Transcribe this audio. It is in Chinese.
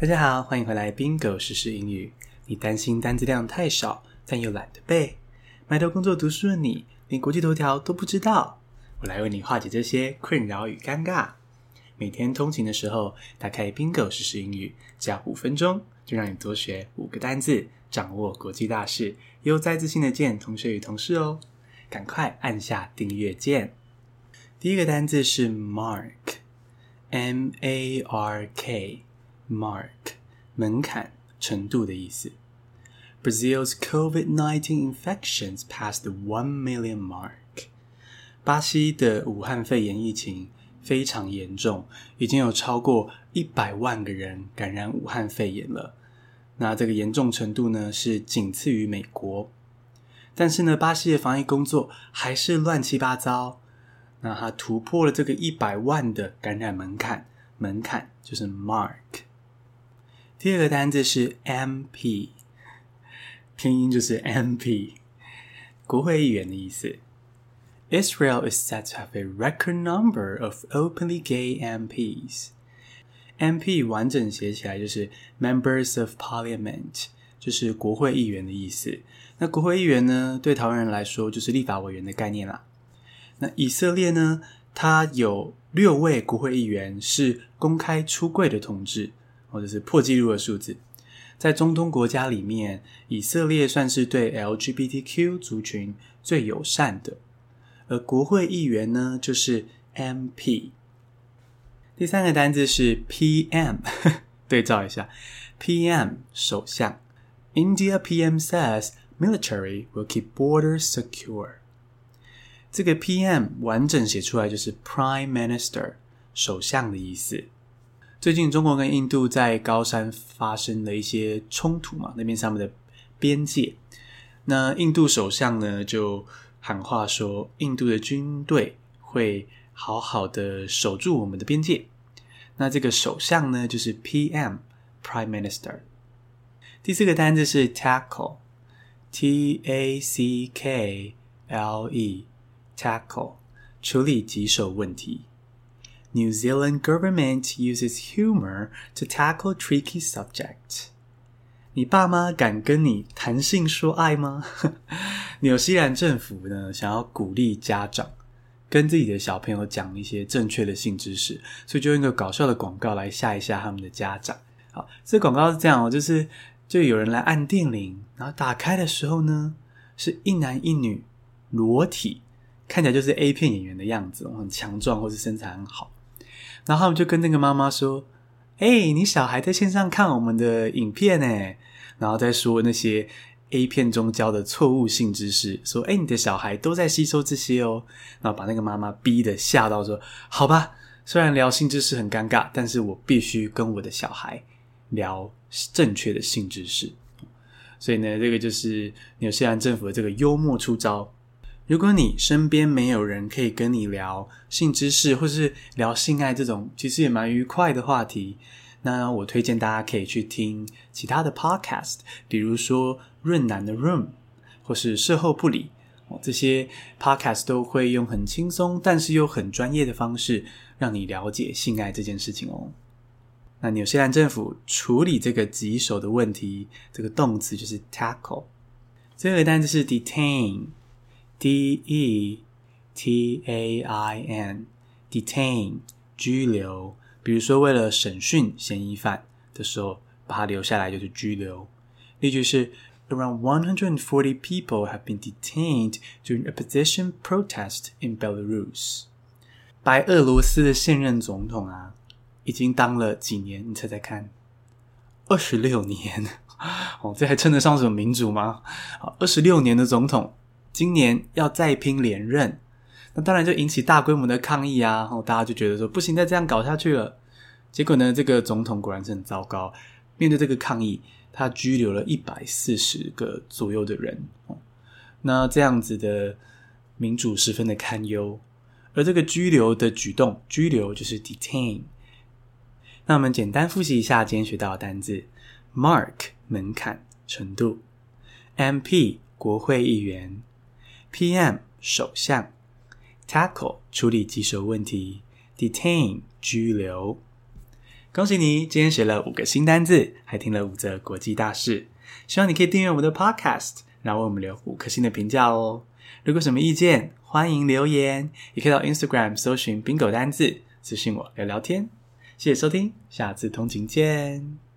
大家好，欢迎回来 Bingo 实时英语。你担心单字量太少，但又懒得背，埋头工作读书的你，连国际头条都不知道。我来为你化解这些困扰与尴尬。每天通勤的时候，打开 Bingo 实时英语，只要五分钟，就让你多学五个单字，掌握国际大事，悠哉自信的见同学与同事哦。赶快按下订阅键。第一个单字是 mark，M-A-R-K。Mark 门槛程度的意思。Brazil's COVID-19 infections passed the one million mark。巴西的武汉肺炎疫情非常严重，已经有超过一百万个人感染武汉肺炎了。那这个严重程度呢，是仅次于美国。但是呢，巴西的防疫工作还是乱七八糟。那它突破了这个一百万的感染门槛，门槛就是 Mark。第二个单字是 MP，拼音就是 MP，国会议员的意思。Israel is set to have a record number of openly gay MPs. MP 完整写起来就是 Members of Parliament，就是国会议员的意思。那国会议员呢，对台湾人来说就是立法委员的概念啦。那以色列呢，它有六位国会议员是公开出柜的同志。或者是破纪录的数字，在中东国家里面，以色列算是对 LGBTQ 族群最友善的，而国会议员呢，就是 MP。第三个单字是 PM，对照一下，PM 首相，India PM says military will keep borders secure。这个 PM 完整写出来就是 Prime Minister，首相的意思。最近，中国跟印度在高山发生了一些冲突嘛，那边上面的边界。那印度首相呢就喊话说，印度的军队会好好的守住我们的边界。那这个首相呢就是 PM Prime Minister。第四个单字是 tackle，T A C K L E，tackle，处理棘手问题。New Zealand government uses humor to tackle tricky subject。你爸妈敢跟你谈性说爱吗？纽西兰政府呢，想要鼓励家长跟自己的小朋友讲一些正确的性知识，所以就用一个搞笑的广告来吓一吓他们的家长。好，这广告是这样哦，就是就有人来按电铃，然后打开的时候呢，是一男一女裸体，看起来就是 A 片演员的样子，很强壮或是身材很好。然后他们就跟那个妈妈说：“哎，你小孩在线上看我们的影片呢，然后再说那些 A 片中教的错误性知识，说：哎，你的小孩都在吸收这些哦。”然后把那个妈妈逼得吓到说：“好吧，虽然聊性知识很尴尬，但是我必须跟我的小孩聊正确的性知识。”所以呢，这个就是纽西兰政府的这个幽默出招。如果你身边没有人可以跟你聊性知识，或是聊性爱这种其实也蛮愉快的话题，那我推荐大家可以去听其他的 podcast，比如说润男的 Room，或是事后不理哦，这些 podcast 都会用很轻松但是又很专业的方式让你了解性爱这件事情哦。那纽西兰政府处理这个棘手的问题，这个动词就是 tackle，最后一个单词是 detain。D E T A I N，detain 拘留。比如说，为了审讯嫌疑犯的时候，把他留下来就是拘留。例句是：Around one hundred and forty people have been detained during a opposition protest in Belarus。白俄罗斯的现任总统啊，已经当了几年？你猜猜看？二十六年。哦，这还称得上什么民主吗？好，二十六年的总统。今年要再拼连任，那当然就引起大规模的抗议啊！然后大家就觉得说不行，再这样搞下去了。结果呢，这个总统果然是很糟糕。面对这个抗议，他拘留了一百四十个左右的人。那这样子的民主十分的堪忧。而这个拘留的举动，拘留就是 detain。那我们简单复习一下今天学到的单字：mark 门槛程度，MP 国会议员。PM 首相，tackle 处理棘手问题，detain 拘留。恭喜你，今天学了五个新单字，还听了五则国际大事。希望你可以订阅我们的 Podcast，然后为我们留五颗星的评价哦。如果什么意见，欢迎留言，也可以到 Instagram 搜寻 Bingo 单字，私信我聊聊天。谢谢收听，下次通勤见。